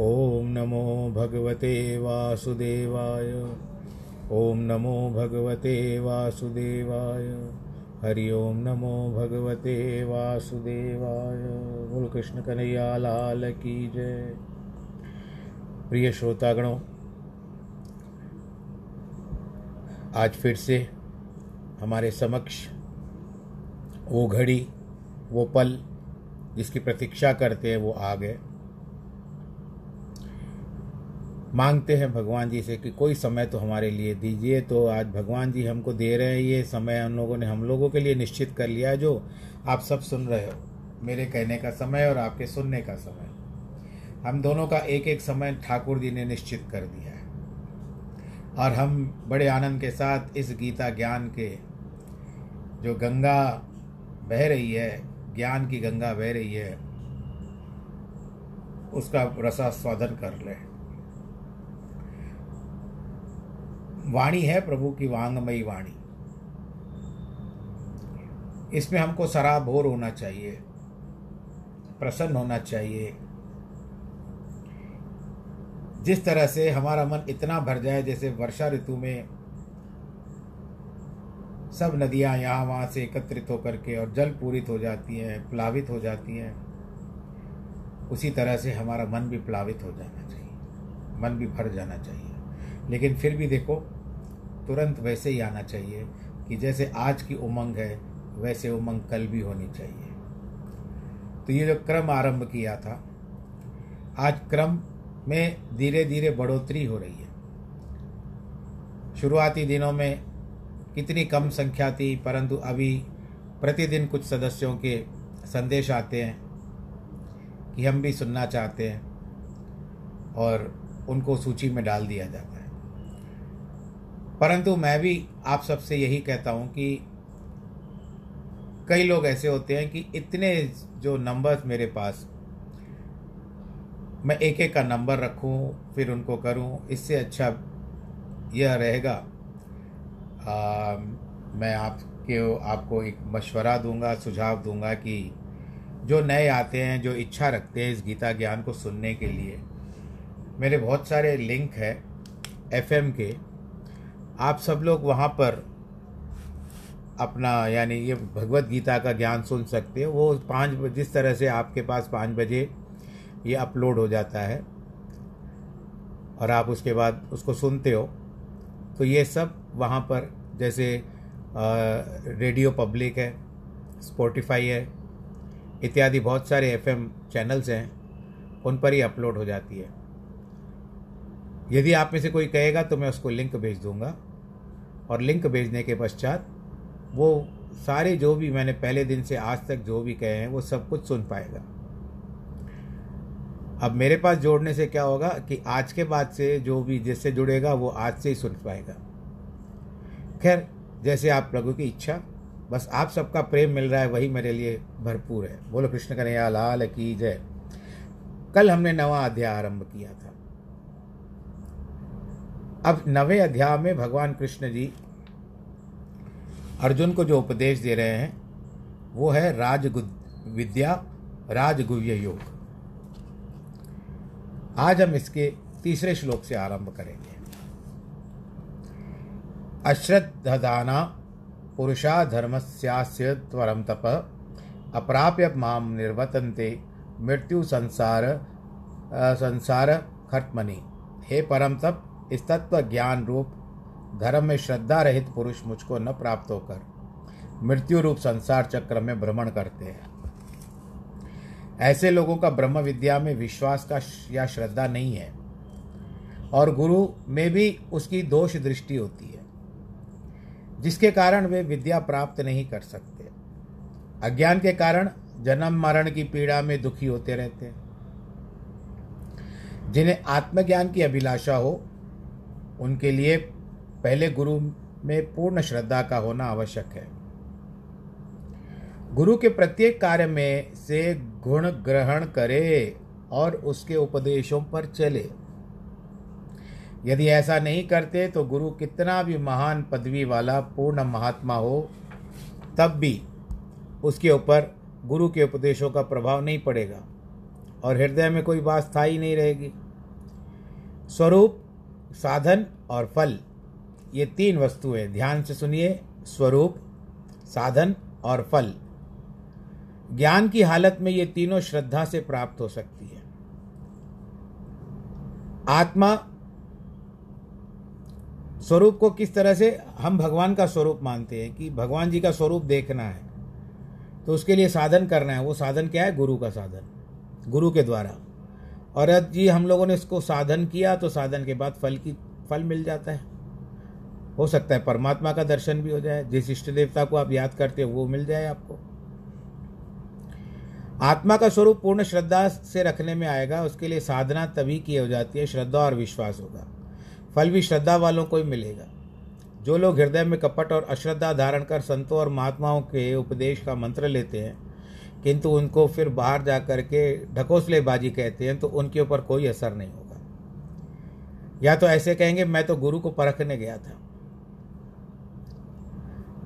ॐ नमो भगवते वासुदेवाय। ॐ नमो भगवते वासुदेवाय। हरि ओम नमो भगवते वासुदेवाय। बोल कृष्ण कन्हैया, लाल की जय। प्रिय श्रोतागणों, आज फिर से हमारे समक्ष वो घड़ी, वो पल जिसकी प्रतीक्षा करते हैं, वो आ गए। मांगते हैं भगवान जी से कि कोई समय तो हमारे लिए दीजिए। तो आज भगवान जी हमको दे रहे हैं ये समय, उन लोगों ने हम लोगों के लिए निश्चित कर लिया जो आप सब सुन रहे हो। मेरे कहने का समय और आपके सुनने का समय। हम दोनों का एक एक समय ठाकुर जी ने निश्चित कर दिया है। और हम बड़े आनंद के साथ इस गीता ज्ञान के जो गंगा बह रही है, ज्ञान की गंगा बह रही है, उसका रसास्वादन कर लें। वाणी है प्रभु की वांगमयी वाणी। इसमें हमको सराबोर होना चाहिए, प्रसन्न होना चाहिए। जिस तरह से हमारा मन इतना भर जाए, जैसे वर्षा ऋतु में सब नदियाँ यहाँ वहाँ से एकत्रित होकर के और जल पूरित हो जाती हैं, प्लावित हो जाती हैं, उसी तरह से हमारा मन भी प्लावित हो जाना चाहिए, मन भी भर जाना चाहिए। लेकिन फिर भी देखो तुरंत वैसे ही आना चाहिए कि जैसे आज की उमंग है, वैसे उमंग कल भी होनी चाहिए। तो ये जो क्रम आरंभ किया था, आज क्रम में धीरे धीरे बढ़ोतरी हो रही है। शुरुआती दिनों में कितनी कम संख्या थी, परंतु अभी प्रतिदिन कुछ सदस्यों के संदेश आते हैं कि हम भी सुनना चाहते हैं और उनको सूची में डाल दिया जाता परंतु मैं भी आप सबसे यही कहता हूँ कि कई लोग ऐसे होते हैं कि इतने जो नंबर्स मेरे पास मैं एक एक का नंबर रखूँ फिर उनको करूँ इससे अच्छा यह रहेगा। आ, मैं आपके आपको एक मशवरा दूँगा सुझाव दूँगा कि जो नए आते हैं जो इच्छा रखते हैं इस गीता ज्ञान को सुनने के लिए मेरे बहुत सारे लिंक है एफएम के। आप सब लोग वहाँ पर अपना, यानी ये भगवत गीता का ज्ञान सुन सकते हो। वो पाँच जिस तरह से आपके पास पाँच बजे ये अपलोड हो जाता है और आप उसके बाद उसको सुनते हो तो ये सब वहाँ पर जैसे रेडियो पब्लिक है, स्पॉटिफाई है, इत्यादि बहुत सारे एफएम चैनल्स हैं, उन पर ही अपलोड हो जाती है। यदि आप में से कोई कहेगा तो मैं उसको लिंक भेज दूँगा। और लिंक भेजने के पश्चात वो सारे जो भी मैंने पहले दिन से आज तक जो भी कहे हैं, वो सब कुछ सुन पाएगा। अब मेरे पास जोड़ने से क्या होगा कि आज के बाद से जो भी जिससे जुड़ेगा, वो आज से ही सुन पाएगा। खैर, जैसे आप प्रभु की इच्छा, बस आप सबका प्रेम मिल रहा है, वही मेरे लिए भरपूर है। बोलो कृष्ण कन्हैया, लाल की जय। कल हमने नवा अध्याय आरंभ किया था। अब नवे अध्याय में भगवान कृष्ण जी अर्जुन को जो उपदेश दे रहे हैं, वो है राज विद्या राजगुव्य योग। आज हम इसके तीसरे श्लोक से आरंभ करेंगे। अश्रद्धाना पुरुषा धर्मस्यास्य त्वरम तप, अप्राप्य माम निर्वतन्ते मृत्यु संसार संसार खटमनी हे परम तप इस तत्व ज्ञान रूप, धर्म में श्रद्धा रहित पुरुष मुझको न प्राप्त होकर मृत्यु रूप संसार चक्र में भ्रमण करते हैं। ऐसे लोगों का ब्रह्म विद्या में विश्वास का या श्रद्धा नहीं है, और गुरु में भी उसकी दोष दृष्टि होती है, जिसके कारण वे विद्या प्राप्त नहीं कर सकते। अज्ञान के कारण जन्म मरण की पीड़ा में दुखी होते रहते हैं। जिन्हें आत्मज्ञान की अभिलाषा हो उनके लिए पहले गुरु में पूर्ण श्रद्धा का होना आवश्यक है। गुरु के प्रत्येक कार्य में से गुण ग्रहण करे और उसके उपदेशों पर चले। यदि ऐसा नहीं करते तो गुरु कितना भी महान पदवी वाला पूर्ण महात्मा हो, तब भी उसके ऊपर गुरु के उपदेशों का प्रभाव नहीं पड़ेगा और हृदय में कोई बात स्थायी नहीं रहेगी। स्वरूप साधन और फल। ये तीन वस्तुएँ ध्यान से सुनिए। स्वरूप, साधन और फल। ज्ञान की हालत में ये तीनों श्रद्धा से प्राप्त हो सकती है। आत्मा स्वरूप को किस तरह से हम भगवान का स्वरूप मानते हैं कि भगवान जी का स्वरूप देखना है तो उसके लिए साधन करना है। वो साधन क्या है? गुरु का साधन। गुरु के द्वारा। और जी हम लोगों ने इसको साधन किया तो साधन के बाद फल की, फल मिल जाता है। हो सकता है परमात्मा का दर्शन भी हो जाए, जिस इष्ट देवता को आप याद करते हो, वो मिल जाए आपको। आत्मा का स्वरूप पूर्ण श्रद्धा से रखने में आएगा, उसके लिए साधना तभी की हो जाती है, श्रद्धा और विश्वास होगा। फल भी श्रद्धा वालों को ही मिलेगा। जो लोग हृदय में कपट और अश्रद्धा धारण कर संतों और महात्माओं के उपदेश का मंत्र लेते हैं किंतु उनको फिर बाहर जा कर के ढकोसलेबाजी कहते हैं तो उनके ऊपर कोई असर नहीं होगा। या तो ऐसे कहेंगे, मैं तो गुरु को परखने गया था।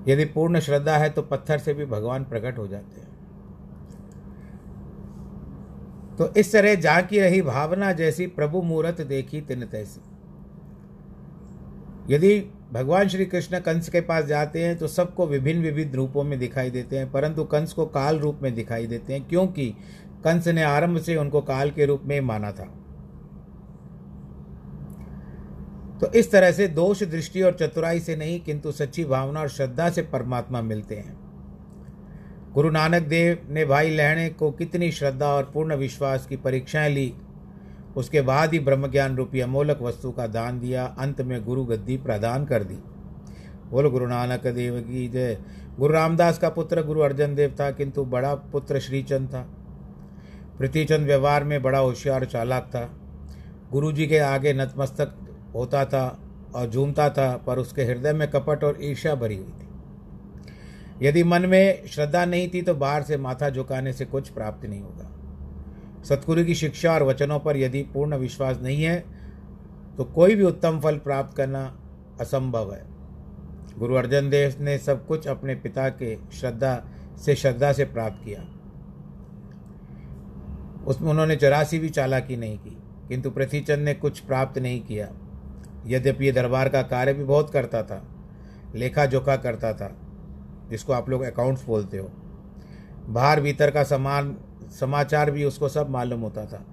यदि पूर्ण श्रद्धा है तो पत्थर से भी भगवान प्रकट हो जाते हैं। तो इस तरह जा की रही भावना जैसी प्रभु मूर्त देखी तिन तैसी यदि भगवान श्री कृष्ण कंस के पास जाते हैं तो सबको विभिन्न विभिन्न रूपों में दिखाई देते हैं, परंतु कंस को काल रूप में दिखाई देते हैं, क्योंकि कंस ने आरंभ से उनको काल के रूप में माना था। तो इस तरह से दोष, दृष्टि और चतुराई से नहीं, किंतु सच्ची भावना और श्रद्धा से परमात्मा मिलते हैं। गुरु नानक देव ने भाई लहणे को कितनी श्रद्धा और पूर्ण विश्वास की परीक्षाएँ ली उसके बाद ही ब्रह्मज्ञान रूपी अमोलक वस्तु का दान दिया, अंत में गुरु गद्दी प्रदान कर दी। बोलो, गुरु नानक देव की जय। गुरु रामदास का पुत्र, गुरु अर्जन देव था, किंतु बड़ा पुत्र श्रीचंद था। पृथ्वीचंद व्यवहार में बड़ा होशियार चालाक था। गुरु जी के आगे नतमस्तक होता था और झूमता था, पर उसके हृदय में कपट और ईर्ष्या भरी हुई थी। यदि मन में श्रद्धा नहीं थी तो बाहर से माथा झुकाने से कुछ प्राप्त नहीं होगा। सतगुरु की शिक्षा और वचनों पर यदि पूर्ण विश्वास नहीं है तो कोई भी उत्तम फल प्राप्त करना असंभव है। गुरु अर्जन देव ने सब कुछ अपने पिता के श्रद्धा से श्रद्धा से प्राप्त किया। उसमें उन्होंने चौरासी भी चालाकी नहीं की, किंतु पृथ्वीचंद ने कुछ प्राप्त नहीं किया। यद्यपि ये दरबार का कार्य भी बहुत करता था लेखा जोखा करता था, जिसको आप लोग अकाउंट्स बोलते हो। बाहर भीतर का समान समाचार भी उसको सब मालूम होता था।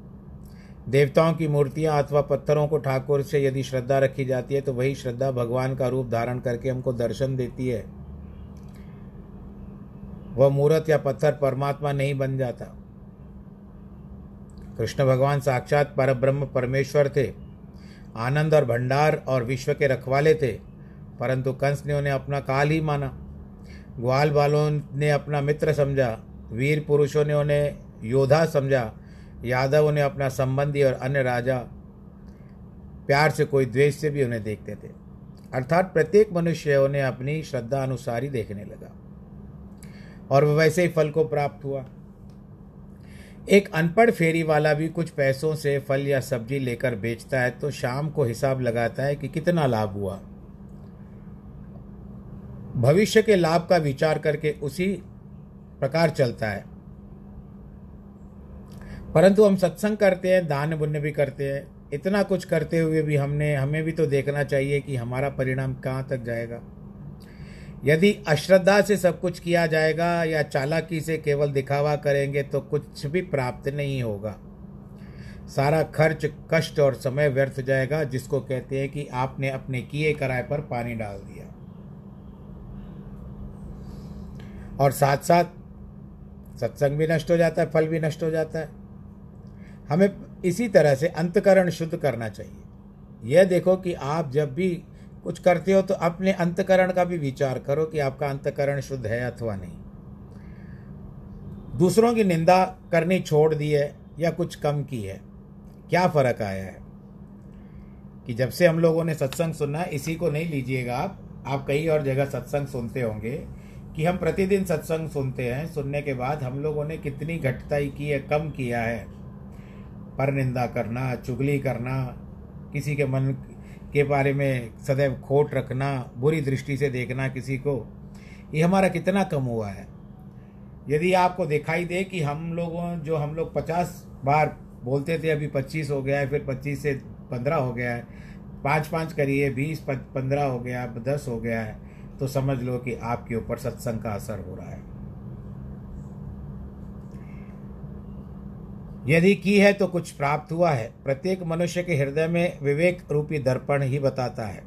देवताओं की मूर्तियाँ अथवा पत्थरों को ठाकुर से यदि श्रद्धा रखी जाती है तो वही श्रद्धा भगवान का रूप धारण करके हमको दर्शन देती है। वह मूर्त या पत्थर परमात्मा नहीं बन जाता। कृष्ण भगवान साक्षात परब्रह्म परमेश्वर थे। आनंद और भंडार और विश्व के रखवाले थे, परंतु कंस ने उन्हें अपना काल ही माना। ग्वाल बालों ने अपना मित्र समझा, वीर पुरुषों ने उन्हें योद्धा समझा, यादव उन्हें अपना संबंधी और अन्य राजा प्यार से कोई द्वेष से भी उन्हें देखते थे। अर्थात प्रत्येक मनुष्य उन्हें अपनी श्रद्धा अनुसार ही देखने लगा। और वह वैसे ही फल को प्राप्त हुआ। एक अनपढ़ फेरी वाला भी कुछ पैसों से फल या सब्ज़ी लेकर बेचता है तो शाम को हिसाब लगाता है कि कितना लाभ हुआ। भविष्य के लाभ का विचार करके उसी प्रकार चलता है। परंतु हम सत्संग करते हैं, दान पुण्य भी करते हैं। इतना कुछ करते हुए भी हमने, हमें भी तो देखना चाहिए कि हमारा परिणाम कहाँ तक जाएगा। यदि अश्रद्धा से सब कुछ किया जाएगा या चालाकी से केवल दिखावा करेंगे तो कुछ भी प्राप्त नहीं होगा। सारा खर्च, कष्ट और समय व्यर्थ जाएगा, जिसको कहते हैं कि आपने अपने किए कराए पर पानी डाल दिया। और साथ साथ सत्संग भी नष्ट हो जाता है, फल भी नष्ट हो जाता है। हमें इसी तरह से अंतकरण शुद्ध करना चाहिए। यह देखो कि आप जब भी कुछ करते हो तो अपने अंतकरण का भी विचार करो कि आपका अंतकरण शुद्ध है अथवा नहीं। दूसरों की निंदा करनी छोड़ दी है या कुछ कम की है, क्या फ़र्क आया है? कि जब से हम लोगों ने सत्संग सुना इसी को नहीं लीजिएगा आप। आप कई और जगह सत्संग सुनते होंगे कि हम प्रतिदिन सत्संग सुनते हैं। सुनने के बाद हम लोगों ने कितनी घटताई की है, कम किया है। पर निंदा करना, चुगली करना, किसी के मन के बारे में सदैव खोट रखना, बुरी दृष्टि से देखना किसी को, ये हमारा कितना कम हुआ है। यदि आपको दिखाई दे कि हम लोगों, जो हम लोग पचास बार बोलते थे, अभी पच्चीस हो गया है, फिर पच्चीस से पंद्रह हो गया है पाँच पाँच करिए, बीस पंद्रह हो गया, दस हो गया है तो समझ लो कि आपके ऊपर सत्संग का असर हो रहा है। यदि की है तो कुछ प्राप्त हुआ है। प्रत्येक मनुष्य के हृदय में विवेक रूपी दर्पण ही बताता है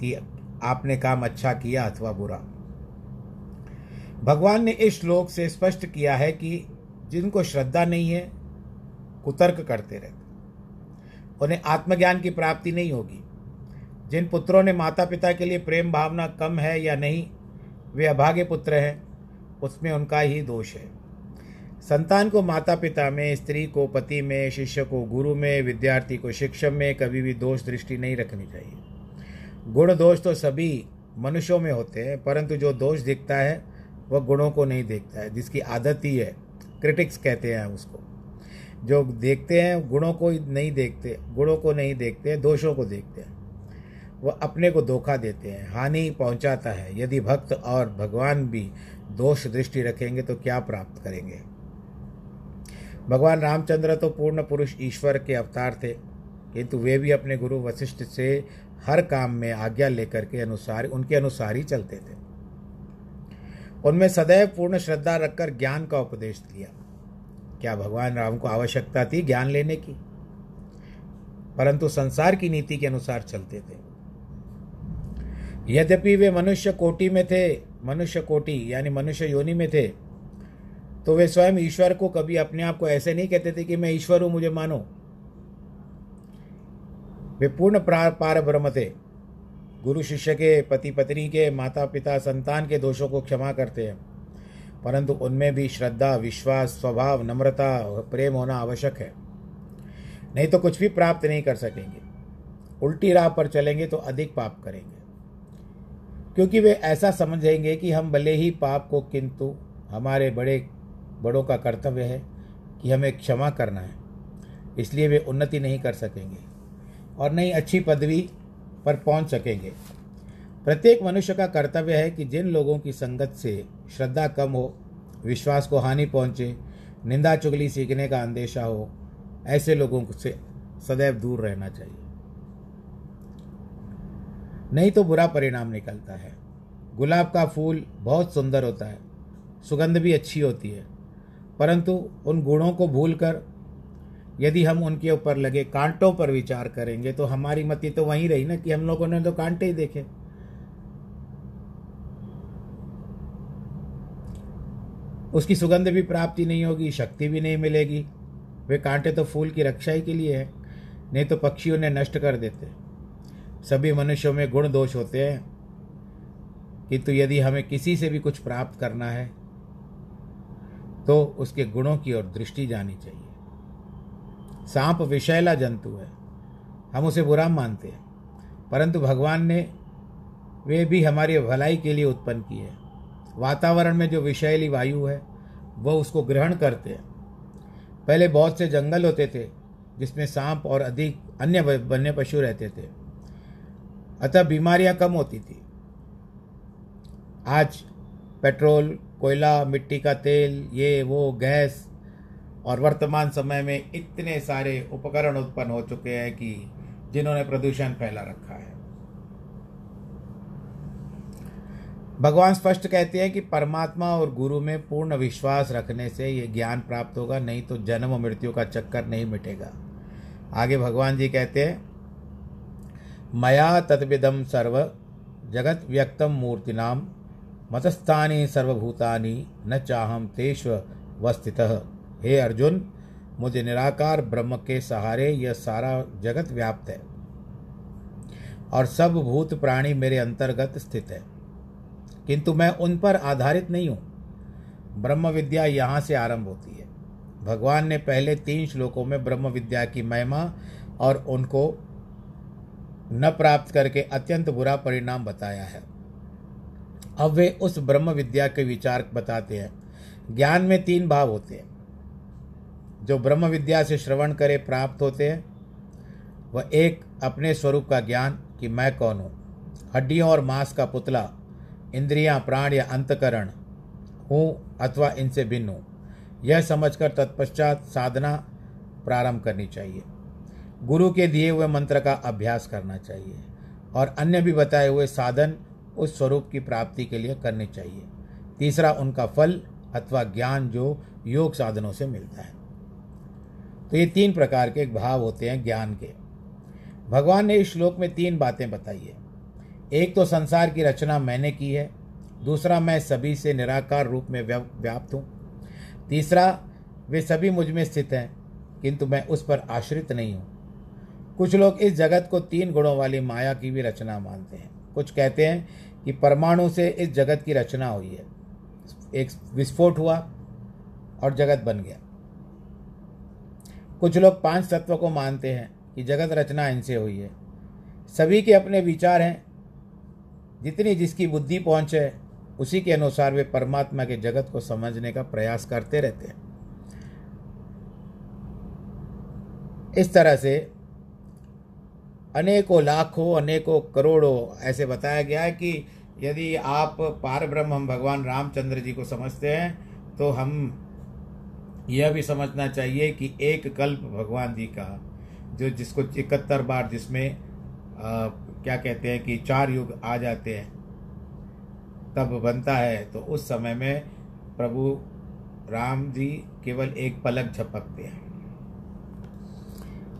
कि आपने काम अच्छा किया अथवा बुरा। भगवान ने इस श्लोक से स्पष्ट किया है कि जिनको श्रद्धा नहीं है, कुतर्क करते रहते उन्हें आत्मज्ञान की प्राप्ति नहीं होगी। जिन पुत्रों ने माता पिता के लिए प्रेम भावना कम है या नहीं, वे अभागे पुत्र हैं, उसमें उनका ही दोष है। संतान को माता पिता में, स्त्री को पति में, शिष्य को गुरु में, विद्यार्थी को शिक्षक में कभी भी दोष दृष्टि नहीं रखनी चाहिए। गुण दोष तो सभी मनुष्यों में होते हैं, परंतु जो दोष दिखता है, वह गुणों को नहीं देखता है, जिसकी आदत ही है। क्रिटिक्स कहते हैं उसको। जो देखते हैं, गुणों को नहीं देखते, गुणों को नहीं देखते, दोषों को देखते हैं। वह अपने को धोखा देते हैं, हानि पहुंचाता है। यदि भक्त और भगवान भी दोष दृष्टि रखेंगे तो क्या प्राप्त करेंगे? भगवान रामचंद्र तो पूर्ण पुरुष ईश्वर के अवतार थे, किंतु वे भी अपने गुरु वशिष्ठ से हर काम में आज्ञा लेकर के अनुसार, उनके अनुसार ही चलते थे। उनमें सदैव पूर्ण श्रद्धा रखकर ज्ञान का उपदेश दिया। क्या भगवान राम को आवश्यकता थी ज्ञान लेने की? परंतु संसार की नीति के अनुसार चलते थे। यद्यपि वे मनुष्य कोटि में थे, मनुष्य कोटि यानी मनुष्य योनि में थे तो वे स्वयं ईश्वर को कभी अपने आप को ऐसे नहीं कहते थे कि मैं ईश्वर हूँ, मुझे मानो। वे पूर्ण पार ब्रह्म थे। गुरु शिष्य के पति पत्नी के माता पिता संतान के दोषों को क्षमा करते हैं। परंतु उनमें भी श्रद्धा, विश्वास, स्वभाव, नम्रता और प्रेम होना आवश्यक है। नहीं तो कुछ भी प्राप्त नहीं कर सकेंगे। उल्टी राह पर चलेंगे तो अधिक पाप करेंगे। क्योंकि वे ऐसा समझेंगे कि हम भले ही पाप को, किंतु हमारे बड़े बड़ों का कर्तव्य है कि हमें क्षमा करना है, इसलिए वे उन्नति नहीं कर सकेंगे और नई अच्छी पदवी पर पहुँच सकेंगे। प्रत्येक मनुष्य का कर्तव्य है कि जिन लोगों की संगत से श्रद्धा कम हो, विश्वास को हानि पहुँचे, निंदा चुगली सीखने का अंदेशा हो, ऐसे लोगों से सदैव दूर रहना चाहिए। नहीं तो बुरा परिणाम निकलता है। गुलाब का फूल बहुत सुंदर होता है, सुगंध भी अच्छी होती है परंतु उन गुणों को भूलकर यदि हम उनके ऊपर लगे, कांटों पर विचार करेंगे तो हमारी मति तो वहीं रही ना कि हम लोगों ने तो कांटे ही देखे। उसकी सुगंध भी प्राप्ति नहीं होगी, शक्ति भी नहीं मिलेगी। वे कांटे तो फूल की रक्षा ही के लिए है, नहीं तो पक्षी उन्हें नष्ट कर देते। सभी मनुष्यों में गुण दोष होते हैं किंतु यदि हमें किसी से भी कुछ प्राप्त करना है तो उसके गुणों की ओर दृष्टि जानी चाहिए। सांप विषैला जंतु है। हम उसे बुरा मानते हैं, परंतु भगवान ने, वे भी हमारी भलाई के लिए उत्पन्न की है। वातावरण में जो विषैली वायु है, वह उसको ग्रहण करते हैं। पहले बहुत से जंगल होते थे, जिसमें सांप और अधिक अन्य वन्य पशु रहते थे। अतः बीमारियाँ कम होती थी। आज पेट्रोल कोयला, मिट्टी का तेल, ये, वो, गैस, और वर्तमान समय में इतने सारे उपकरण उत्पन्न हो चुके हैं कि जिन्होंने प्रदूषण फैला रखा है। भगवान स्पष्ट कहते हैं कि परमात्मा और गुरु में पूर्ण विश्वास रखने से ये ज्ञान प्राप्त होगा, नहीं तो जन्म और मृत्यु का चक्कर नहीं मिटेगा। आगे भगवान जी कहते हैं, मया तत्विदम सर्व जगत व्यक्तम मूर्तिनाम मतस्थानी सर्वभूतानि न चाहम तेष्व वस्थित हे अर्जुन, मुझे निराकार ब्रह्म के सहारे यह सारा जगत व्याप्त है और सब भूत प्राणी मेरे अंतर्गत स्थित है। किंतु मैं उन पर आधारित नहीं हूँ। ब्रह्म विद्या यहाँ से आरंभ होती है। भगवान ने पहले तीन श्लोकों में ब्रह्म विद्या की महिमा और उनको न प्राप्त करके अत्यंत बुरा परिणाम बताया है। अब वे उस ब्रह्म विद्या के विचार बताते हैं। ज्ञान में तीन भाव होते हैं। जो ब्रह्म विद्या से श्रवण करे, प्राप्त होते हैं। वह एक, अपने स्वरूप का ज्ञान कि मैं कौन हूँ। हड्डियों और मांस का पुतला, इंद्रियाँ, प्राण या अंतकरण, हूँ अथवा इनसे भिन्न हूँ। यह समझकर तत्पश्चात साधना प्रारंभ करनी चाहिए। गुरु के दिए हुए मंत्र का अभ्यास करना चाहिए। और अन्य भी बताए हुए साधन उस स्वरूप की प्राप्ति के लिए करनी चाहिए। तीसरा, उनका फल अथवा ज्ञान जो योग साधनों से मिलता है। तो ये तीन प्रकार के भाव होते हैं ज्ञान के। भगवान ने इस श्लोक में तीन बातें बताई है। एक तो संसार की रचना मैंने की है, दूसरा मैं सभी से निराकार रूप में व्याप्त हूँ। तीसरा, वे सभी मुझमें स्थित हैं, किंतु मैं उस पर आश्रित नहीं हूँ। कुछ लोग इस जगत को तीन गुणों वाली माया की भी रचना मानते हैं। कुछ कहते हैं कि परमाणु से इस जगत की रचना हुई है। एक विस्फोट हुआ और जगत बन गया। कुछ लोग पाँच तत्व को मानते हैं कि जगत रचना इनसे हुई है। सभी के अपने विचार हैं। जितनी जिसकी बुद्धि पहुँचे, उसी के अनुसार वे परमात्मा के जगत को समझने का प्रयास करते रहते हैं। इस तरह से अनेकों लाखों, अनेकों करोड़ों ऐसे बताया गया है कि यदि आप पार ब्रह्म हम भगवान रामचंद्र जी को समझते हैं तो हम यह भी समझना चाहिए कि एक कल्प भगवान जी का जो जिसको इकहत्तर बार जिसमें आ, क्या कहते हैं कि चार युग आ जाते हैं तब बनता है तो उस समय में प्रभु राम जी केवल एक पलक झपकते हैं।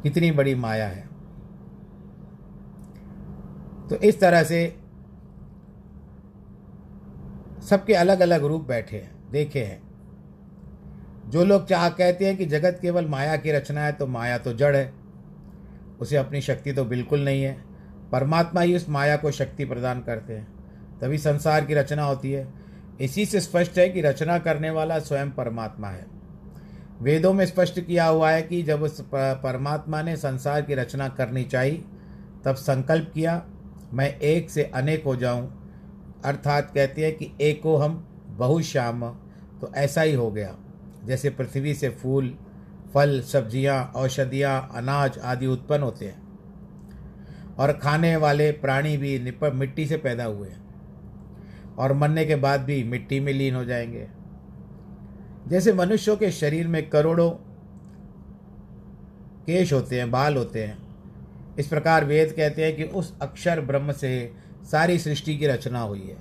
कितनी बड़ी माया है। तो इस तरह से सबके अलग अलग रूप बैठे हैं, देखे हैं। जो लोग चाह कहते हैं कि जगत केवल माया की रचना है तो माया तो जड़ है। उसे अपनी शक्ति तो बिल्कुल नहीं है। परमात्मा ही उस माया को शक्ति प्रदान करते हैं। तभी संसार की रचना होती है। इसी से स्पष्ट है कि रचना करने वाला स्वयं परमात्मा है। वेदों में स्पष्ट किया हुआ है कि जब उस परमात्मा ने संसार की रचना करनी चाहिए तब संकल्प किया, मैं एक से अनेक हो जाऊँ अर्थात कहते हैं कि एको हम बहुश्याम। तो ऐसा ही हो गया। जैसे पृथ्वी से फूल, फल, सब्ज़ियाँ, औषधियाँ, अनाज आदि उत्पन्न होते हैं। और खाने वाले प्राणी भी निप, मिट्टी से पैदा हुए हैं। और मरने के बाद भी मिट्टी में लीन हो जाएँगे। जैसे मनुष्यों के शरीर में करोड़ों केश होते हैं, बाल होते हैं। इस प्रकार वेद कहते हैं कि उस अक्षर ब्रह्म से सारी सृष्टि की रचना हुई है।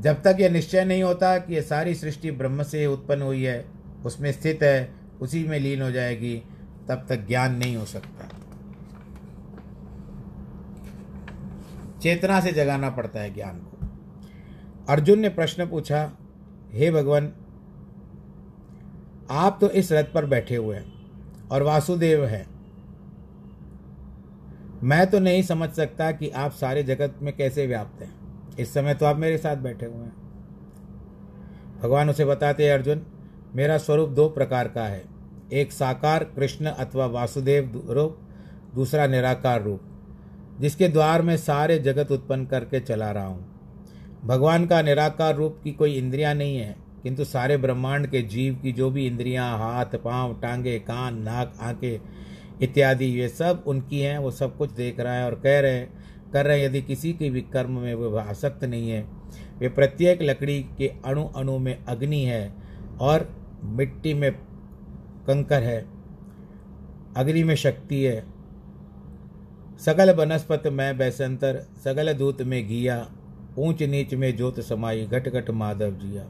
जब तक यह निश्चय नहीं होता कि यह सारी सृष्टि ब्रह्म से उत्पन्न हुई है, उसमें स्थित है, उसी में लीन हो जाएगी, तब तक ज्ञान नहीं हो सकता। चेतना से जगाना पड़ता है ज्ञान को। अर्जुन ने प्रश्न पूछा, हे भगवान, आप तो इस रथ पर बैठे हुए हैं और वासुदेव है। मैं तो नहीं समझ सकता कि आप सारे जगत में कैसे व्याप्त हैं। इस समय तो आप मेरे साथ बैठे हुए हैं। भगवान उसे बताते हैं, अर्जुन, मेरा स्वरूप दो प्रकार का है। एक साकार कृष्ण अथवा वासुदेव रूप, दूसरा निराकार रूप, जिसके द्वार में सारे जगत उत्पन्न करके चला रहा हूँ। भगवान का निराकार रूप की कोई इंद्रियाँ नहीं है, किंतु सारे ब्रह्मांड के जीव की जो भी इंद्रियाँ, हाथ, पाँव, टांगे, कान, नाक, आँखें इत्यादि, ये सब उनकी हैं, वो सब कुछ देख रहा है और कह रहे हैं, कर रहे हैं, यदि किसी के भी कर्म में वो आसक्त नहीं है। वे प्रत्येक लकड़ी के अणु अणु में अग्नि है और मिट्टी में कंकर है। अग्नि में शक्ति है। सगल बनस्पत में बैसंतर सगल दूत में घिया, ऊंच नीच में ज्योत समाई, घट घट माधव जिया।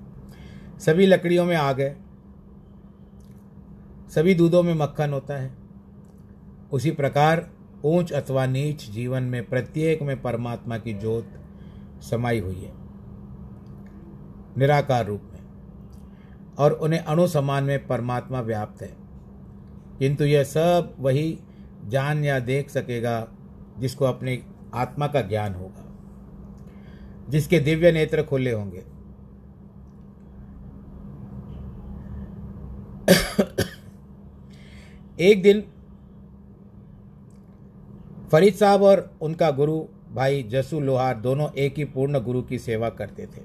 सभी लकड़ियों में आग है। सभी दूधों में मक्खन होता है। उसी प्रकार ऊंच अथवा नीच जीवन में प्रत्येक में परमात्मा की ज्योत समाई हुई है। निराकार रूप में। और उन्हें अणु समान में परमात्मा व्याप्त है। किंतु यह सब वही जान या देख सकेगा जिसको अपनी आत्मा का ज्ञान होगा, जिसके दिव्य नेत्र खुले होंगे। एक दिन फरीद साहब और उनका गुरु भाई जसू लोहार दोनों एक ही पूर्ण गुरु की सेवा करते थे।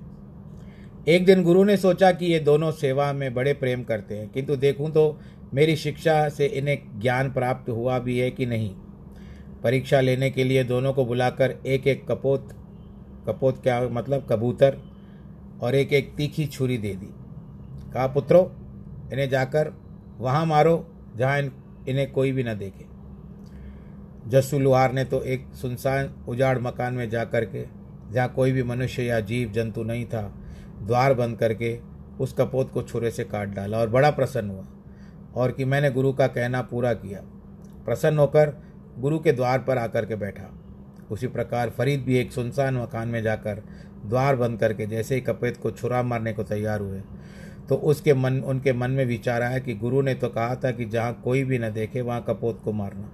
एक दिन गुरु ने सोचा कि ये दोनों सेवा में बड़े प्रेम करते हैं किंतु देखूँ तो मेरी शिक्षा से इन्हें ज्ञान प्राप्त हुआ भी है कि नहीं। परीक्षा लेने के लिए दोनों को बुलाकर एक एक कपोत कपोत क्या मतलब कबूतर और एक एक तीखी छुरी दे दी। कहा पुत्रो इन्हें जाकर वहाँ मारो जहाँ इन, इन्हें कोई भी न देखे। जस्सू लुहार ने तो एक सुनसान उजाड़ मकान में जा कर के जहाँ कोई भी मनुष्य या जीव, जंतु नहीं था, द्वार बंद करके उस कपोत को छुरे से काट डाला और बड़ा प्रसन्न हुआ। और कि मैंने गुरु का कहना पूरा किया। प्रसन्न होकर गुरु के द्वार पर आकर के बैठा। उसी प्रकार फरीद भी एक सुनसान मकान में जाकर द्वार बंद करके जैसे ही कपेत को छुरा मारने को तैयार हुए तो उसके मन, उनके मन में विचार आया कि गुरु ने तो कहा था कि जहाँ कोई भी न देखे, वहाँ कपोत को मारना।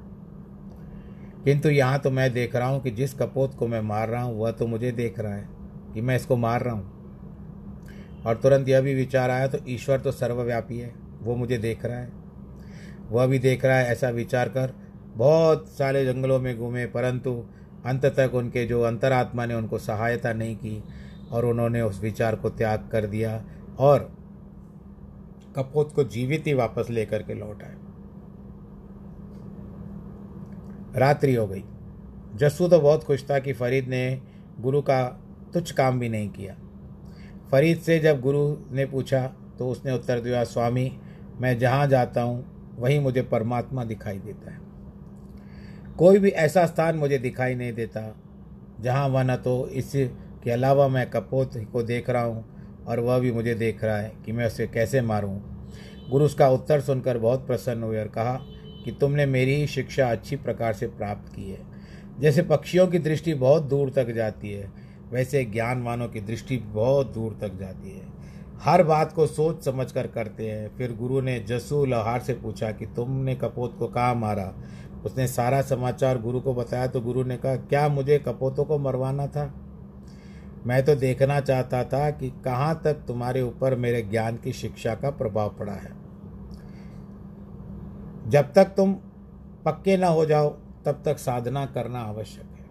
किंतु यहाँ तो मैं देख रहा हूँ कि जिस कपोत को मैं मार रहा हूँ, वह तो मुझे देख रहा है कि मैं इसको मार रहा हूँ। और तुरंत यह भी विचार आया तो ईश्वर तो सर्वव्यापी है, वो मुझे देख रहा है। वह भी देख रहा है ऐसा विचार कर, बहुत सारे जंगलों में घूमे, परंतु अंत तक उनके जो अंतरात्मा ने उनको सहायता नहीं की, और उन्होंने उस विचार को त्याग कर दिया, और कपोत को जीवित ही वापस लेकर के लौट आए। रात्रि हो गई। जस्सू तो बहुत खुश था कि फरीद ने गुरु का तुच्छ काम भी नहीं किया। फरीद से जब गुरु ने पूछा तो उसने उत्तर दिया, स्वामी, मैं जहाँ जाता हूँ, वहीं मुझे परमात्मा दिखाई देता है। कोई भी ऐसा स्थान मुझे दिखाई नहीं देता, जहाँ वह न तो इसके अलावा मैं कपोत को देख रहा हूँ और वह भी मुझे देख रहा है कि मैं उसे कैसे मारूँ। गुरु उसका उत्तर सुनकर बहुत प्रसन्न हुए और कहा कि तुमने मेरी ही शिक्षा अच्छी प्रकार से प्राप्त की है। जैसे पक्षियों की दृष्टि बहुत दूर तक जाती है, वैसे ज्ञानवानों की दृष्टि बहुत दूर तक जाती है। हर बात को सोच समझ कर करते हैं। फिर गुरु ने जसू लोहार से पूछा कि तुमने कपोत को कहाँ मारा? उसने सारा समाचार गुरु को बताया तो गुरु ने कहा, क्या मुझे कपोतों को मरवाना था? मैं तो देखना चाहता था कि कहाँ तक तुम्हारे ऊपर मेरे ज्ञान की शिक्षा का प्रभाव पड़ा है। जब तक तुम पक्के ना हो जाओ, तब तक साधना करना आवश्यक है।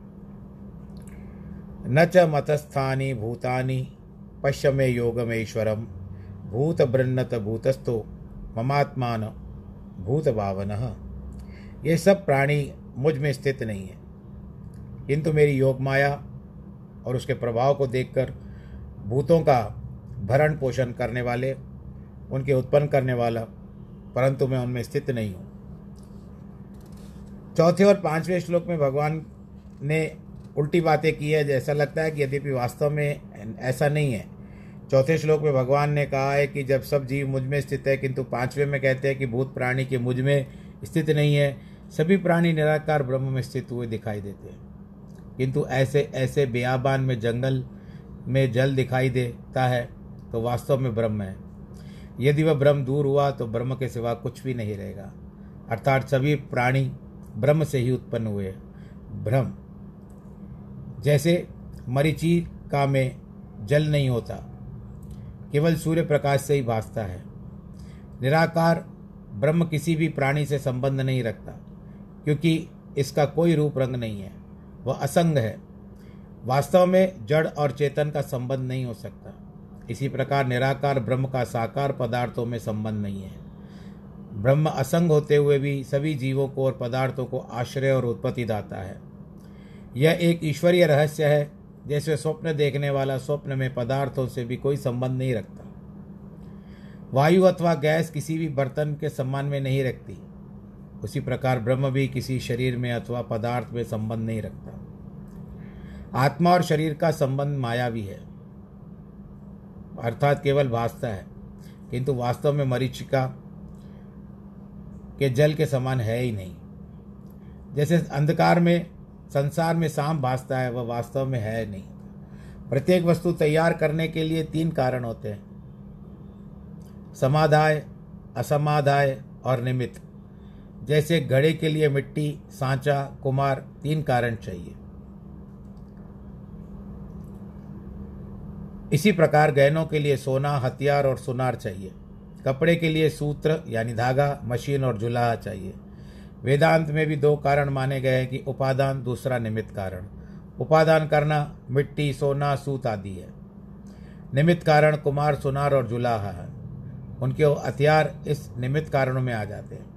न च मतस्थानी भूतानि पश्य में योगमेश्वरम। भूत बृन्नत भूतस्थो, ममात्मान भूत भावन ये सब प्राणी मुझमें स्थित नहीं है। किंतु मेरी योग माया और उसके प्रभाव को देखकर भूतों का भरण पोषण करने वाले, उनके उत्पन्न करने वाला परंतु मैं उनमें स्थित नहीं हूँ। चौथे और पाँचवें श्लोक में भगवान ने उल्टी बातें की है, जैसा लगता है कि यद्यपि वास्तव में ऐसा नहीं है। चौथे श्लोक में भगवान ने कहा है कि जब सब जीव मुझमें स्थित है, किंतु पाँचवें में कहते हैं कि भूत प्राणी के मुझमें स्थित नहीं है। सभी प्राणी निराकार ब्रह्म में स्थित हुए दिखाई देते हैं। किंतु ऐसे ऐसे बेआबान में जंगल में जल दिखाई देता है तो वास्तव में ब्रह्म है। यदि वह ब्रह्म दूर हुआ तो ब्रह्म के सिवा कुछ भी नहीं रहेगा। अर्थात सभी प्राणी ब्रह्म से ही उत्पन्न हुए ब्रह्म। जैसे मरीची का में जल नहीं होता, केवल सूर्य प्रकाश से ही भासता है। निराकार ब्रह्म किसी भी प्राणी से संबंध नहीं रखता, क्योंकि इसका कोई रूप रंग नहीं है। वह असंग है। वास्तव में जड़ और चेतन का संबंध नहीं हो सकता। इसी प्रकार निराकार ब्रह्म का साकार पदार्थों में संबंध नहीं है। ब्रह्म असंग होते हुए भी सभी जीवों को और पदार्थों को आश्रय और उत्पत्ति दाता है। यह एक ईश्वरीय रहस्य है, जैसे स्वप्न देखने वाला स्वप्न में पदार्थों से भी कोई संबंध नहीं रखता। वायु अथवा गैस किसी भी बर्तन के सम्मान में नहीं रखती। उसी प्रकार ब्रह्म भी किसी शरीर में अथवा पदार्थ में संबंध नहीं रखता। आत्मा और शरीर का संबंध मायावी है। अर्थात केवल भासता है। किंतु वास्तव में मरीचिका के जल के समान है ही नहीं। जैसे अंधकार में, संसार में शाम भासता है, वह वास्तव में है नहीं। प्रत्येक वस्तु तैयार करने के लिए तीन कारण होते हैं। समाधाय, असमाधाय और निमित्त। जैसे घड़े के लिए मिट्टी, सांचा, कुमार तीन कारण चाहिए। इसी प्रकार गहनों के लिए सोना, हथियार और सुनार चाहिए। कपड़े के लिए सूत्र, यानी धागा, मशीन और जुलाहा चाहिए। वेदांत में भी दो कारण माने गए हैं कि उपादान दूसरा निमित्त कारण। उपादान करना मिट्टी, सोना, सूत आदि है। निमित्त कारण कुमार, सुनार और जुलाहा है। उनके हथियार इस निमित्त कारणों में आ जाते हैं।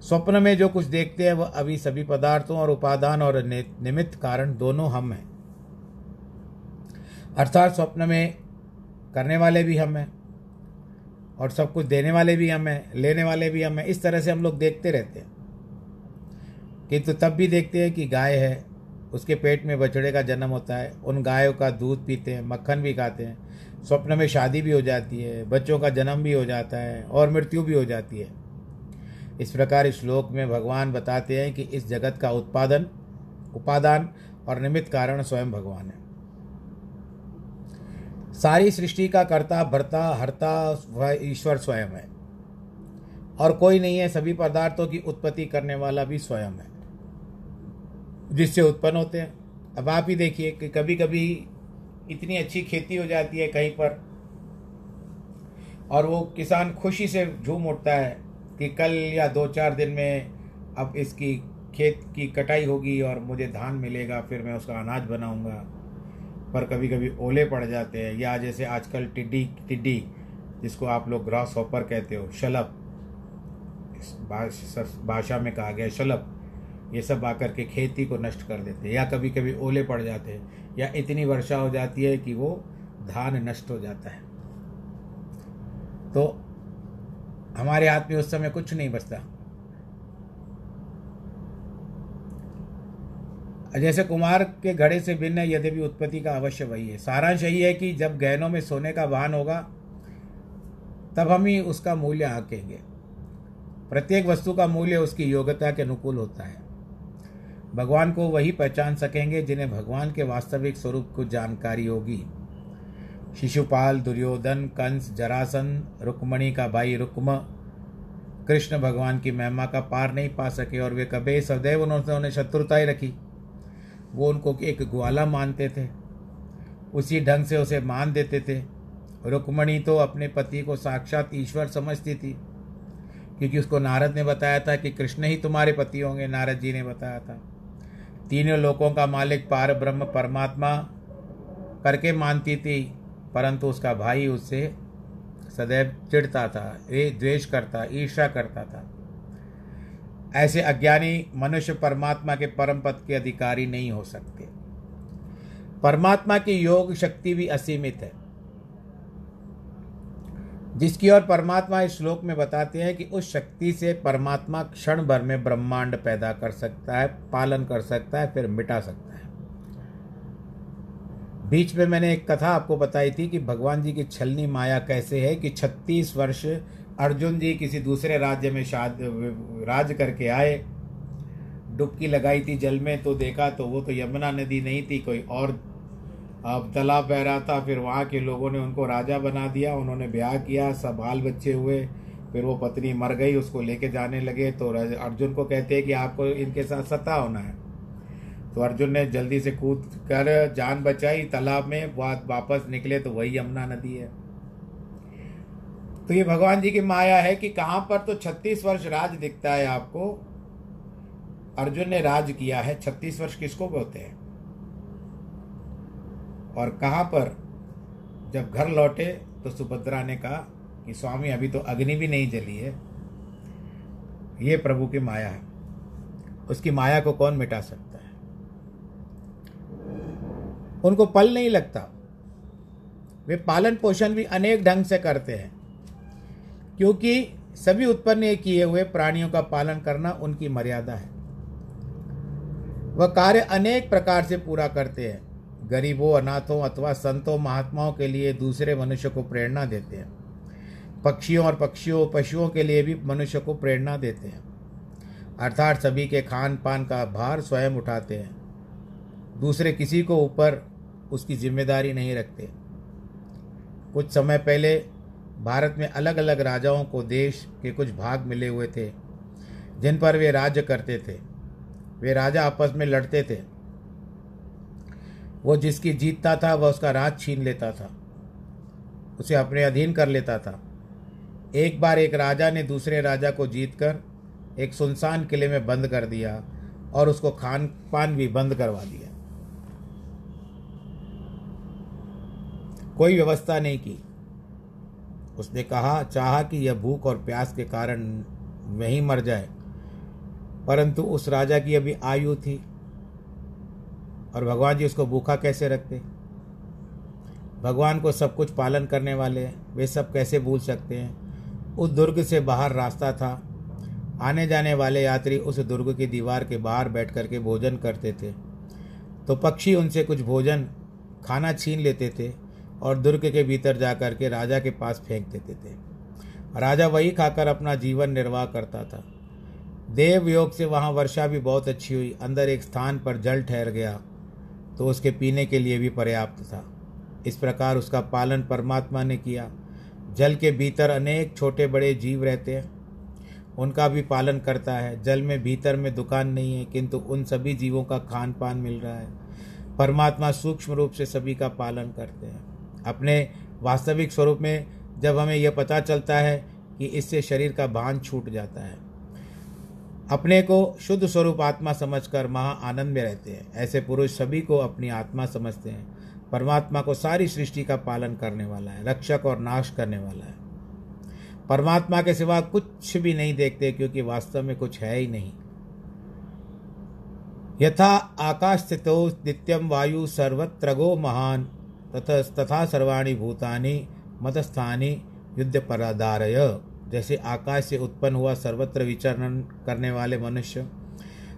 स्वप्न में जो कुछ देखते हैं, वह अभी सभी पदार्थों और उपादान और निमित्त कारण दोनों हम हैं। अर्थात स्वप्न में करने वाले भी हम हैं, और सब कुछ देने वाले भी हम हैं, लेने वाले भी हम हैं, इस तरह से हम लोग देखते रहते हैं। किंतु तब भी देखते हैं कि गाय है, उसके पेट में बछड़े का जन्म होता है, उन गायों का दूध पीते हैं, मक्खन भी खाते हैं, स्वप्न में शादी भी हो जाती है, बच्चों का जन्म भी हो जाता है, और मृत्यु भी हो जाती है। इस प्रकार इस श्लोक में भगवान बताते हैं कि इस जगत का उत्पादन, उपादान और निमित्त कारण स्वयं भगवान है। सारी सृष्टि का कर्ता, भरता, हरता ईश्वर स्वयं है। और कोई नहीं है, सभी पदार्थों की उत्पत्ति करने वाला भी स्वयं है। जिससे उत्पन्न होते हैं। अब आप ही देखिए कि कभी कभी इतनी अच्छी खेती हो जाती है कहीं पर, और वो किसान खुशी से झूम उठता है कि कल या दो चार दिन में अब इसकी खेत की कटाई होगी और मुझे धान मिलेगा, फिर मैं उसका अनाज बनाऊँगा। पर कभी कभी ओले पड़ जाते हैं या जैसे आजकल टिड्डी टिड्डी, जिसको आप लोग ग्रास हॉपर कहते हो, शलभ। भाषा में कहा गया शलभ। ये सब आकर के खेती को नष्ट कर देते हैं या कभी कभी ओले पड़ जाते हैं या इतनी वर्षा हो जाती है कि वो धान नष्ट हो जाता है। तो हमारे हाथ में उस समय कुछ नहीं बचता। जैसे कुमार के घड़े से भिन्न है, यद्यपि उत्पत्ति का अवश्य वही है। सारांश यही है कि जब गहनों में सोने का वाहन होगा, तब हम ही उसका मूल्य आंकेंगे। प्रत्येक वस्तु का मूल्य उसकी योग्यता के अनुकूल होता है। भगवान को वही पहचान सकेंगे जिन्हें भगवान के वास्तविक स्वरूप को जानकारी होगी। शिशुपाल, दुर्योधन, कंस, जरासन, रुक्मणी का भाई रुक्म, कृष्ण भगवान की महिमा का पार नहीं पा सके और वे कभी सदैव उन्होंने उन्हें शत्रुता ही रखी। वो उनको एक ग्वाला मानते थे। उसी ढंग से उसे मान देते थे। रुक्मणी तो अपने पति को साक्षात ईश्वर समझती थी, क्योंकि उसको नारद ने बताया था कि कृष्ण ही तुम्हारे पति होंगे, नारद जी ने बताया था। तीनों लोगों का मालिक पार ब्रह्म परमात्मा करके मानती थी, परंतु उसका भाई उससे सदैव चिढ़ता था द्वेष करता ईर्षा करता था। ऐसे अज्ञानी मनुष्य परमात्मा के परम पद के अधिकारी नहीं हो सकते। परमात्मा की योग शक्ति भी असीमित है। जिसकी ओर परमात्मा इस श्लोक में बताते हैं कि उस शक्ति से परमात्मा क्षण भर में ब्रह्मांड पैदा कर सकता है, पालन कर सकता है, फिर मिटा सकता है। बीच में मैंने एक कथा आपको बताई थी कि भगवान जी की छलनी माया कैसे है कि 36 वर्ष अर्जुन जी किसी दूसरे राज्य में शाद, राज करके आए। डुबकी लगाई थी जल में तो देखा तो वो तो यमुना नदी नहीं थी, कोई और अब तालाब बह रहा था। फिर वहाँ के लोगों ने उनको राजा बना दिया, उन्होंने ब्याह किया, सब बाल बच्चे हुए। फिर वो पत्नी मर गई, उसको लेके जाने लगे। तो अर्जुन को कहते हैं कि आपको इनके साथ सता होना है। तो अर्जुन ने जल्दी से कूद कर जान बचाई, तालाब में वापस निकले तो वही यमुना नदी है। तो ये भगवान जी की माया है कि कहाँ पर तो छत्तीस वर्ष राज दिखता है आपको। अर्जुन ने राज किया है, छत्तीस वर्ष किसको बोलते हैं? और कहाँ पर जब घर लौटे तो सुभद्रा ने कहा कि स्वामी, अभी तो अग्नि भी नहीं जली है। ये प्रभु की माया है। उसकी माया को कौन मिटा सकता है? उनको पल नहीं लगता। वे पालन पोषण भी अनेक ढंग से करते हैं। क्योंकि सभी उत्पन्न किए हुए प्राणियों का पालन करना उनकी मर्यादा है। वह कार्य अनेक प्रकार से पूरा करते हैं। गरीबों, अनाथों अथवा संतों, महात्माओं के लिए दूसरे मनुष्य को प्रेरणा देते हैं। पक्षियों और पक्षियों, पशुओं के लिए भी मनुष्य को प्रेरणा देते हैं। अर्थात सभी के खान पान का भार स्वयं उठाते हैं। दूसरे किसी को ऊपर उसकी ज़िम्मेदारी नहीं रखते। कुछ समय पहले भारत में अलग अलग राजाओं को देश के कुछ भाग मिले हुए थे, जिन पर वे राज्य करते थे। वे राजा आपस में लड़ते थे। वो जिसकी जीतता था, वह उसका राज छीन लेता था। उसे अपने अधीन कर लेता था। एक बार एक राजा ने दूसरे राजा को जीतकर एक सुनसान किले में बंद कर दिया और उसको खान पान भी बंद करवा दिया। कोई व्यवस्था नहीं की। उसने कहा, चाहा कि यह भूख और प्यास के कारण वहीं मर जाए। परंतु उस राजा की अभी आयु थी और भगवान जी उसको भूखा कैसे रखते? भगवान को सब कुछ पालन करने वाले, वे सब कैसे भूल सकते हैं? उस दुर्ग से बाहर रास्ता था। आने जाने वाले यात्री उस दुर्ग की दीवार के बाहर बैठ करके भोजन करते थे। तो पक्षी उनसे कुछ भोजन, खाना छीन लेते थे। और दुर्ग के भीतर जाकर के राजा के पास फेंक देते थे। राजा वही खाकर अपना जीवन निर्वाह करता था। देव योग से वहाँ वर्षा भी बहुत अच्छी हुई। अंदर एक स्थान पर जल ठहर गया तो उसके पीने के लिए भी पर्याप्त था। इस प्रकार उसका पालन परमात्मा ने किया। जल के भीतर अनेक छोटे बड़े जीव रहते हैं। उनका भी पालन करता है। जल में भीतर में दुकान नहीं है, किंतु उन सभी जीवों का खान पान मिल रहा है। परमात्मा सूक्ष्म रूप से सभी का पालन करते हैं। अपने वास्तविक स्वरूप में जब हमें यह पता चलता है कि इससे शरीर का भान छूट जाता है। अपने को शुद्ध स्वरूप आत्मा समझकर महा आनंद में रहते हैं। ऐसे पुरुष सभी को अपनी आत्मा समझते हैं। परमात्मा को सारी सृष्टि का पालन करने वाला है, रक्षक और नाश करने वाला है। परमात्मा के सिवा कुछ भी नहीं देखते क्योंकि वास्तव में कुछ है ही नहीं। यथा आकाश स्थितो नित्यम वायु सर्वत्रगो महान। तथा तथा सर्वाणी भूतानि मतस्थानी युद्ध पराधारय जैसे आकाश से उत्पन्न हुआ सर्वत्र विचरण करने वाले मनुष्य,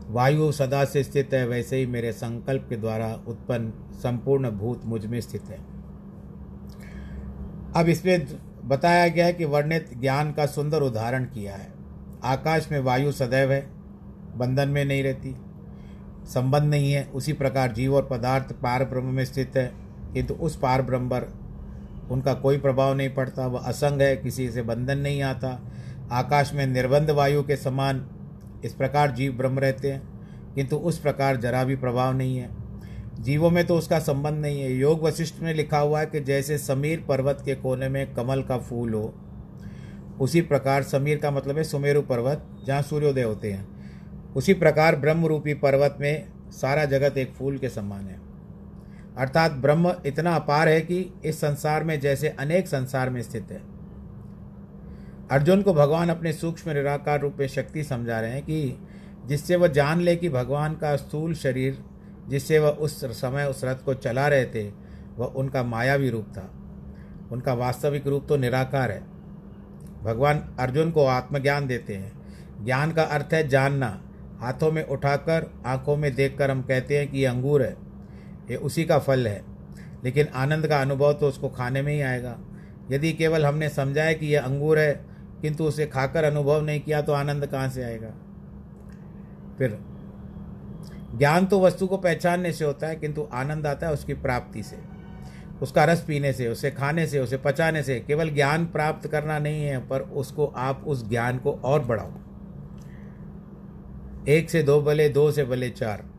वायु सदा से स्थित है, वैसे ही मेरे संकल्प के द्वारा उत्पन्न संपूर्ण भूत मुझमें स्थित है। अब इसमें बताया गया है कि वर्णित ज्ञान का सुंदर उदाहरण किया है। आकाश में वायु सदैव है, बंधन में नहीं रहती, संबंध नहीं है, उसी प्रकार जीव और पदार्थ पार ब्रह्म में स्थित है। किंतु उस पार ब्रह्म पर उनका कोई प्रभाव नहीं पड़ता, वह असंग है, किसी से बंधन नहीं आता। आकाश में निर्बंध वायु के समान इस प्रकार जीव ब्रह्म रहते हैं, किंतु उस प्रकार जरा भी प्रभाव नहीं है। जीवों में तो उसका संबंध नहीं है। योग वशिष्ठ में लिखा हुआ है कि जैसे समीर पर्वत के कोने में कमल का फूल हो, उसी प्रकार समीर का मतलब है सुमेरु पर्वत, जहाँ सूर्योदय होते हैं। उसी प्रकार ब्रह्म रूपी पर्वत में सारा जगत एक फूल के समान है। अर्थात ब्रह्म इतना अपार है कि इस संसार में जैसे अनेक संसार में स्थित है। अर्जुन को भगवान अपने सूक्ष्म निराकार रूप में शक्ति समझा रहे हैं कि जिससे वह जान ले कि भगवान का स्थूल शरीर, जिससे वह उस समय उस रथ को चला रहे थे, वह उनका मायावी रूप था। उनका वास्तविक रूप तो निराकार है। भगवान अर्जुन को आत्मज्ञान देते हैं। ज्ञान का अर्थ है जानना। हाथों में उठाकर, आँखों में देखकर हम कहते हैं कि ये अंगूर है। ये उसी का फल है। लेकिन आनंद का अनुभव तो उसको खाने में ही आएगा। यदि केवल हमने समझा है कि यह अंगूर है, किंतु उसे खाकर अनुभव नहीं किया तो आनंद कहाँ से आएगा? फिर, ज्ञान तो वस्तु को पहचानने से होता है, किंतु आनंद आता है उसकी प्राप्ति से। उसका रस पीने से, उसे खाने से, उसे पचाने से, केवल ज्ञान प्राप्त करना नहीं है, पर उसको आप उस ज्ञान को और बढ़ाओ। एक से दो भले दो से भले चार।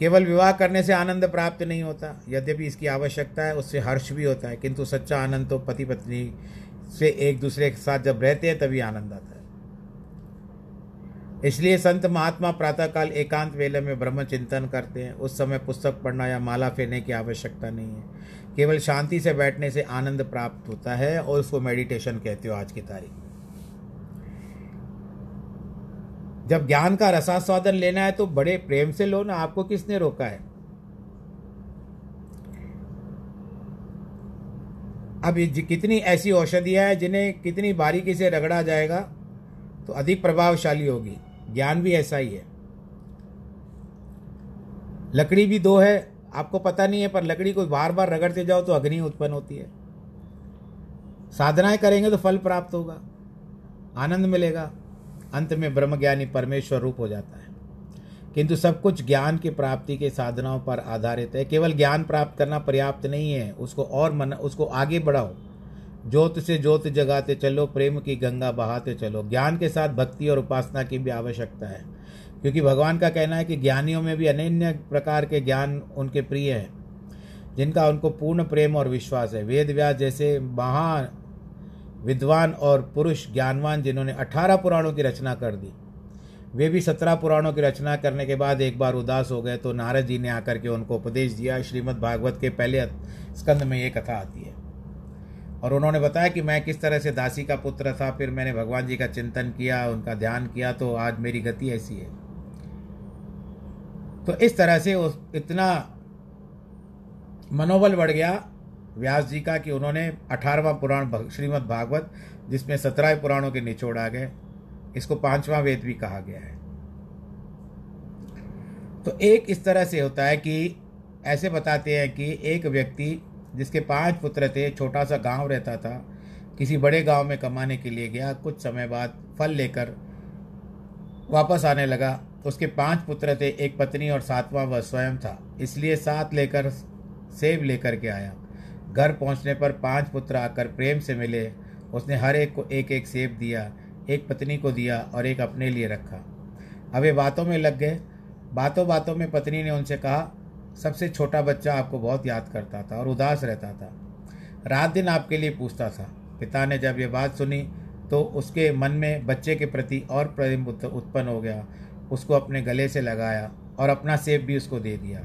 केवल विवाह करने से आनंद प्राप्त नहीं होता। यद्यपि इसकी आवश्यकता है, उससे हर्ष भी होता है, किंतु सच्चा आनंद तो पति पत्नी से एक दूसरे के साथ जब रहते हैं, तभी आनंद आता है। इसलिए संत महात्मा प्रातःकाल एकांत वेले में ब्रह्म चिंतन करते हैं। उस समय पुस्तक पढ़ना या माला फेरने की आवश्यकता नहीं है। केवल शांति से बैठने से आनंद प्राप्त होता है और उसको मेडिटेशन कहते हो आज की तारीख में। जब ज्ञान का रसास्वादन लेना है तो बड़े प्रेम से लो ना, आपको किसने रोका है? अब कितनी ऐसी औषधियाँ हैं जिन्हें कितनी बारीकी से रगड़ा जाएगा तो अधिक प्रभावशाली होगी। ज्ञान भी ऐसा ही है। लकड़ी भी दो है, आपको पता नहीं है, पर लकड़ी को बार बार रगड़ते जाओ तो अग्नि उत्पन्न होती है। साधनाएँ करेंगे तो फल प्राप्त होगा, आनंद मिलेगा। अंत में ब्रह्मज्ञानी परमेश्वर रूप हो जाता है। किंतु सब कुछ ज्ञान की प्राप्ति के साधनाओं पर आधारित है। केवल ज्ञान प्राप्त करना पर्याप्त नहीं है, उसको और मन, उसको आगे बढ़ाओ। ज्योत से ज्योत जगाते चलो, प्रेम की गंगा बहाते चलो। ज्ञान के साथ भक्ति और उपासना की भी आवश्यकता है। क्योंकि भगवान का कहना है कि ज्ञानियों में भी अनन्य प्रकार के ज्ञान उनके प्रिय हैं, जिनका उनको पूर्ण प्रेम और विश्वास है। वेद व्यास जैसे महा विद्वान और पुरुष ज्ञानवान जिन्होंने अठारह पुराणों की रचना कर दी। वे भी सत्रह पुराणों की रचना करने के बाद एक बार उदास हो गए तो नारद जी ने आकर के उनको उपदेश दिया, श्रीमद् भागवत के पहले स्कंद में ये कथा आती है। और उन्होंने बताया कि मैं किस तरह से दासी का पुत्र था, फिर मैंने भगवान जी का चिंतन किया, उनका ध्यान किया तो आज मेरी गति ऐसी है। तो इस तरह से उस इतना मनोबल बढ़ गया व्यास जी का कि उन्होंने अठारहवा पुराण श्रीमद् भागवत, जिसमें सत्रह पुराणों के निचोड़ आ गए, इसको पांचवा वेद भी कहा गया है। तो एक इस तरह से होता है कि ऐसे बताते हैं कि एक व्यक्ति, जिसके पाँच पुत्र थे, छोटा सा गाँव रहता था, किसी बड़े गाँव में कमाने के लिए गया, कुछ समय बाद फल लेकर वापस आने लगा। उसके पाँच पुत्र थे, एक पत्नी और सातवां वह स्वयं था, इसलिए साथ लेकर, सेब लेकर के आया। घर पहुँचने पर पाँच पुत्र आकर प्रेम से मिले। उसने हर एक को एक एक सेब दिया, एक पत्नी को दिया और एक अपने लिए रखा। अब ये बातों में लग गए। बातों बातों में पत्नी ने उनसे कहा, सबसे छोटा बच्चा आपको बहुत याद करता था और उदास रहता था। रात दिन आपके लिए पूछता था। पिता ने जब ये बात सुनी तो उसके मन में बच्चे के प्रति और प्रेम उत्पन्न हो गया। उसको अपने गले से लगाया और अपना सेब भी उसको दे दिया।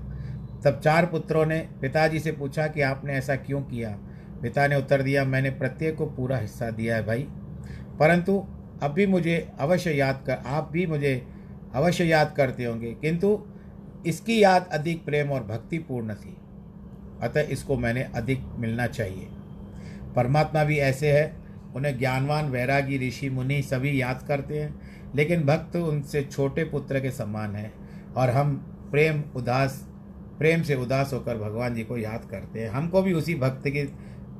तब चार पुत्रों ने पिताजी से पूछा कि आपने ऐसा क्यों किया? पिता ने उत्तर दिया, मैंने प्रत्येक को पूरा हिस्सा दिया है भाई। परंतु अब भी मुझे अवश्य याद कर, आप भी मुझे अवश्य याद करते होंगे। किंतु इसकी याद अधिक प्रेम और भक्तिपूर्ण थी। अतः इसको मैंने अधिक मिलना चाहिए। परमात्मा भी ऐसे है, उन्हें ज्ञानवान वैरागी ऋषि मुनि सभी याद करते हैं, लेकिन भक्त उनसे छोटे पुत्र के समान है और हम प्रेम, उदास प्रेम से उदास होकर भगवान जी को याद करते हैं। हमको भी उसी भक्त की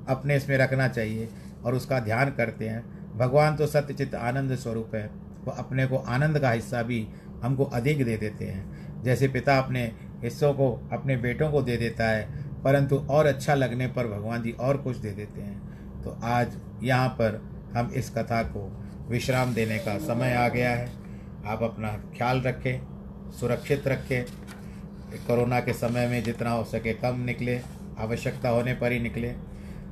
अपने इसमें रखना चाहिए और उसका ध्यान करते हैं। भगवान तो सत्यचित आनंद स्वरूप है। वो अपने को आनंद का हिस्सा भी हमको अधिक दे देते हैं। जैसे पिता अपने हिस्सों को, अपने बेटों को दे देता है, परंतु और अच्छा लगने पर भगवान जी और कुछ दे देते हैं। तो आज यहाँ पर हम इस कथा को विश्राम देने का समय आ गया है। आप अपना ख्याल रखें, सुरक्षित रखें कोरोना के समय में जितना हो सके कम निकले, आवश्यकता होने पर ही निकले।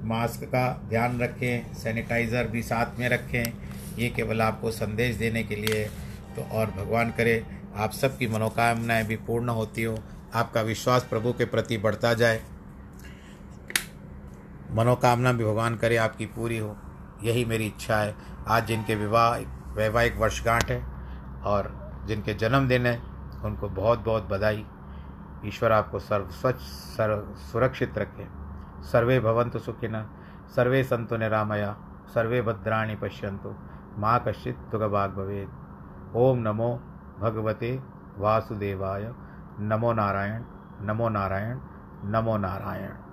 मास्क का ध्यान रखें, सैनिटाइज़र भी साथ में रखें। ये केवल आपको संदेश देने के लिए तो और भगवान करे, आप सबकी मनोकामनाएँ भी पूर्ण होती हो। आपका विश्वास प्रभु के प्रति बढ़ता जाए। मनोकामना भी भगवान करे आपकी पूरी हो। यही मेरी इच्छा है। आज जिनके विवाह, वैवाहिक वर्षगांठ है और जिनके जन्मदिन है, उनको बहुत बहुत बधाई। ईश्वर आपको सर्व, स्वच्छ, सर्व, सुरक्षित रखे। सर्वे भवंतु सुखिन सर्वे संतु निरामया, सर्वे भद्राणी पश्यंतु माँ कश्चित दुगभाग भवेद ओम नमो भगवते वासुदेवाय। नमो नारायण नमो नारायण नमो नारायण।